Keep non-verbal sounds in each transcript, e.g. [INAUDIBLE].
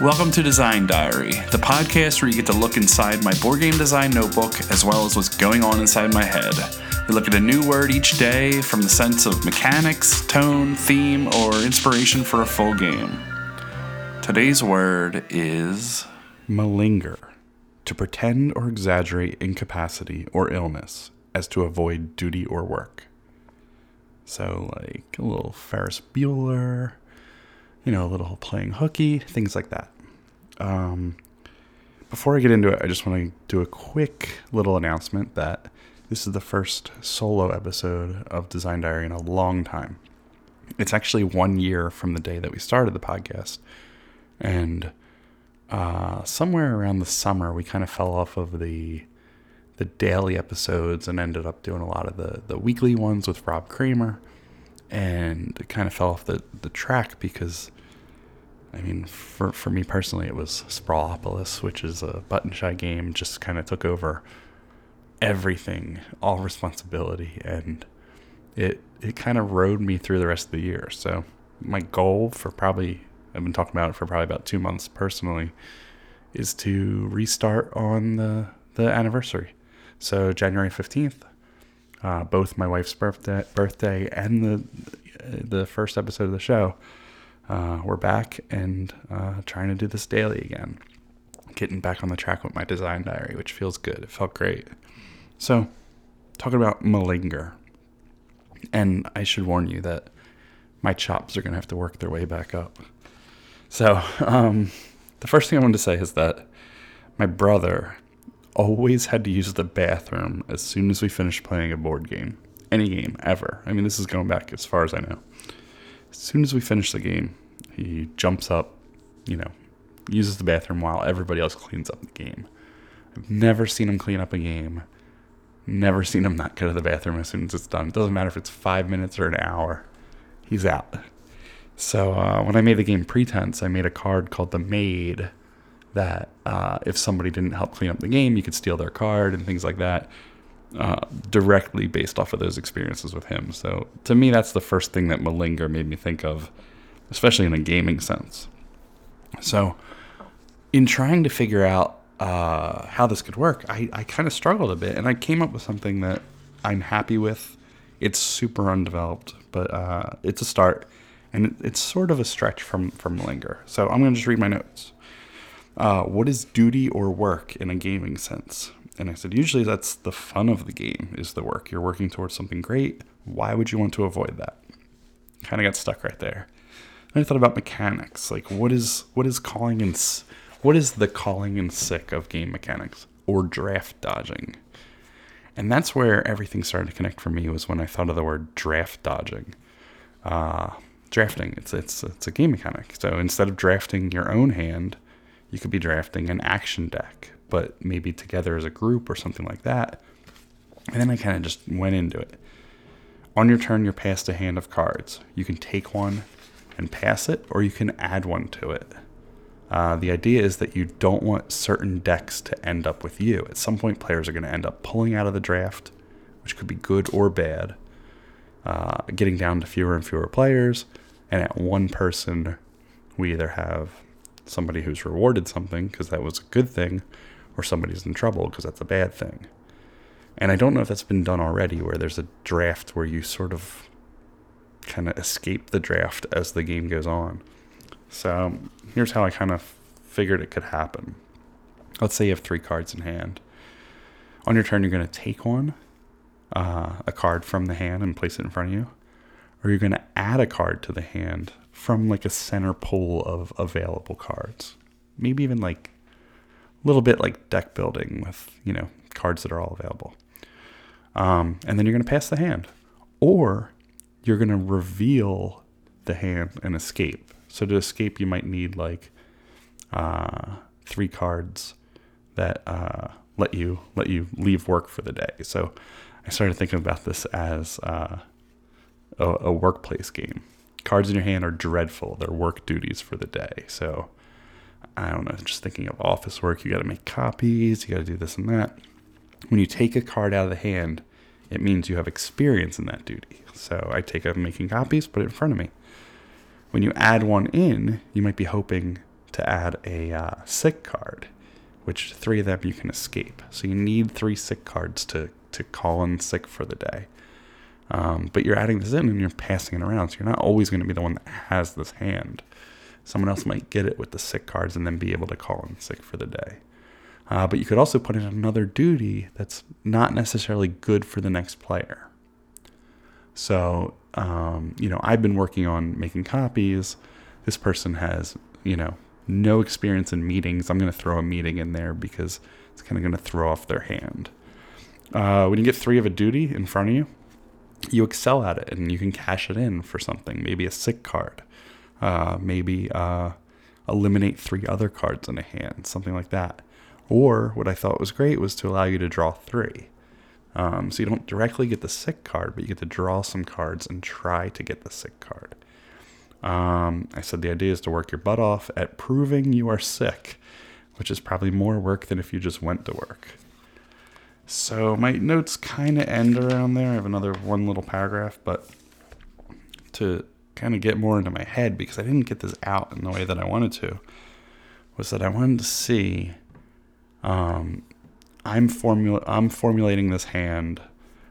Welcome to Design Diary, the podcast where you get to look inside my board game design notebook as well as what's going on inside my head. We look at a new word each day from the sense of mechanics, tone, theme, or inspiration for a full game. Today's word is Malinger. To pretend or exaggerate incapacity or illness as to avoid duty or work. So, like a little Ferris Bueller, you know, a little playing hooky, things like that. Um, before I get into it, I just want to do a quick little announcement that this is the first solo episode of Design Diary in a long time. It's actually one year from the day that we started the podcast. And uh, somewhere around the summer, we kind of fell off of the the daily episodes and ended up doing a lot of the, the weekly ones with Rob Kramer. And it kind of fell off the, the track because I mean, for for me personally, it was Sprawlopolis, which is a button shy game, just kind of took over everything, all responsibility, and it it kind of rode me through the rest of the year. So my goal for probably I've been talking about it for probably about two months personally is to restart on the the anniversary. So January fifteenth, uh, both my wife's birthday birthday and the the first episode of the show uh, we're back and uh, trying to do this daily again. Getting back on the track with my design diary, which feels good. It felt great. So, talking about Malinger. And I should warn you that my chops are going to have to work their way back up. So, [LAUGHS] um, the first thing I wanted to say is that my brother always had to use the bathroom as soon as we finished playing a board game. Any game, ever. I mean, this is going back as far as I know. As soon as we finish the game, he jumps up, you know, uses the bathroom while everybody else cleans up the game. I've never seen him clean up a game. Never seen him not go to the bathroom as soon as it's done. It doesn't matter if it's five minutes or an hour. He's out. So uh, when I made the game Pretense, I made a card called the Maid that uh, if somebody didn't help clean up the game, you could steal their card and things like that. Uh, directly based off of those experiences with him. So to me, that's the first thing that Malinger made me think of, especially in a gaming sense. So in trying to figure out uh, how this could work, I, I kind of struggled a bit, and I came up with something that I'm happy with. It's super undeveloped, but uh, it's a start, and it's sort of a stretch from from Malinger. So I'm going to just read my notes. Uh, what is duty or work in a gaming sense? And I said, usually that's the fun of the game is the work. You're working towards something great. Why would you want to avoid that? Kind of got stuck right there. And I thought about mechanics. Like what is what is calling and what is the calling and sick of game mechanics or draft dodging? And that's where everything started to connect for me was when I thought of the word draft dodging. Uh, drafting, it's it's it's a game mechanic. So instead of drafting your own hand, you could be drafting an action deck but maybe together as a group or something like that. And then I kind of just went into it. On your turn, you're passed a hand of cards. You can take one and pass it, or you can add one to it. Uh, the idea is that you don't want certain decks to end up with you. At some point, players are going to end up pulling out of the draft, which could be good or bad, uh, getting down to fewer and fewer players. And at one person, we either have somebody who's rewarded something because that was a good thing, or somebody's in trouble because that's a bad thing. And I don't know if that's been done already, where there's a draft where you sort of kind of escape the draft as the game goes on. So here's how I kind of figured it could happen. Let's say you have three cards in hand. On your turn, you're going to take one, uh, a card from the hand, and place it in front of you, or you're going to add a card to the hand from like a center pool of available cards. Maybe even like a little bit like deck building with you know cards that are all available. Um, and then you're going to pass the hand, or you're going to reveal the hand and escape. So to escape, you might need like uh, three cards that uh, let you let you leave work for the day. So I started thinking about this as uh, a, a workplace game. Cards in your hand are dreadful; they're work duties for the day. So I don't know, just thinking of office work, you got to make copies, you got to do this and that. When you take a card out of the hand, it means you have experience in that duty. So I take up making copies, put it in front of me. When you add one in, you might be hoping to add a uh, sick card, which three of them you can escape. So you need three sick cards to, to call in sick for the day. Um, but you're adding this in and you're passing it around. So you're not always going to be the one that has this hand. Someone else might get it with the sick cards and then be able to call in sick for the day. Uh, but you could also put in another duty that's not necessarily good for the next player. So, um, you know, I've been working on making copies. This person has, you know, no experience in meetings. I'm going to throw a meeting in there because it's kind of going to throw off their hand. Uh, when you get three of a duty in front of you, you excel at it and you can cash it in for something, maybe a sick card, uh, maybe uh, eliminate three other cards in a hand, something like that. Or what I thought was great was to allow you to draw three. Um, so you don't directly get the sick card, but you get to draw some cards and try to get the sick card. Um, I said the idea is to work your butt off at proving you are sick, which is probably more work than if you just went to work. So my notes kind of end around there. I have another one little paragraph, but to kind of get more into my head because I didn't get this out in the way that I wanted to, was that I wanted to see um, I'm formula I'm formulating this hand.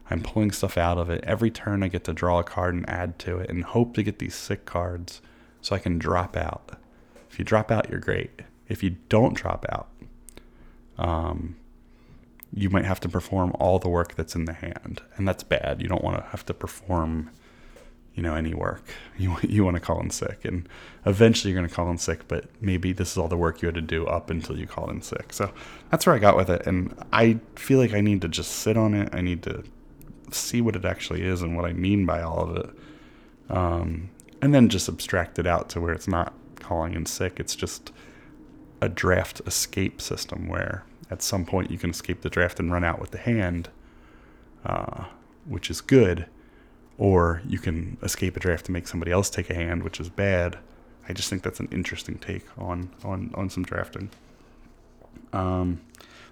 I'm pulling stuff out of it. Every turn I get to draw a card and add to it and hope to get these sick cards so I can drop out. If you drop out, you're great. If you don't drop out, um, you might have to perform all the work that's in the hand, and that's bad. You don't want to have to perform you know any work. [LAUGHS] You you want to call in sick. And eventually you're going to call in sick but maybe this is all the work you had to do up until you called in sick. So that's where i got with it. And i feel like i need to just sit on it. I need to see what it actually is and what i mean by all of it. Um, and then just abstract it out to where it's not calling in sick. It's just a draft escape system where at some point you can escape the draft and run out with the hand uh, which is good or you can escape a draft to make somebody else take a hand, which is bad. I just think that's an interesting take on on on some drafting. Um,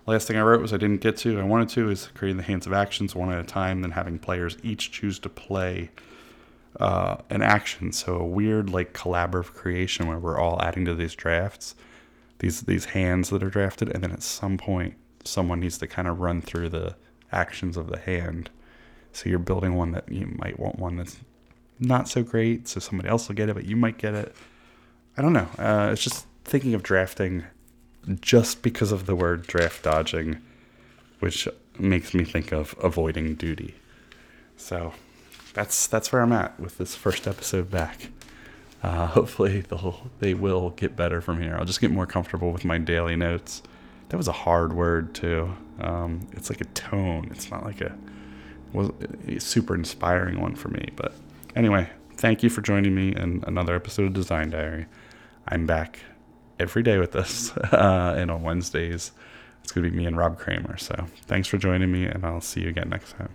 last thing I wrote was I didn't get to. I wanted to is creating the hands of actions one at a time, then having players each choose to play uh, an action. So a weird like collaborative creation where we're all adding to these drafts, these these hands that are drafted, and then at some point someone needs to kind of run through the actions of the hand so you're building one that you might want one that's not so great, so somebody else will get it, but you might get it. I don't know. Uh, it's just thinking of drafting just because of the word draft dodging, which makes me think of avoiding duty. So that's that's where I'm at with this first episode back. Uh, [LAUGHS] hopefully they'll they will get better from here. I'll just get more comfortable with my daily notes. That was a hard word too. Um, it's like a tone. It's not like a a super inspiring one for me. But anyway, thank you for joining me in another episode of Design Diary. I'm back every day with this, [LAUGHS] uh, and on Wednesdays, it's going to be me and Rob Kramer. So thanks for joining me, and I'll see you again next time.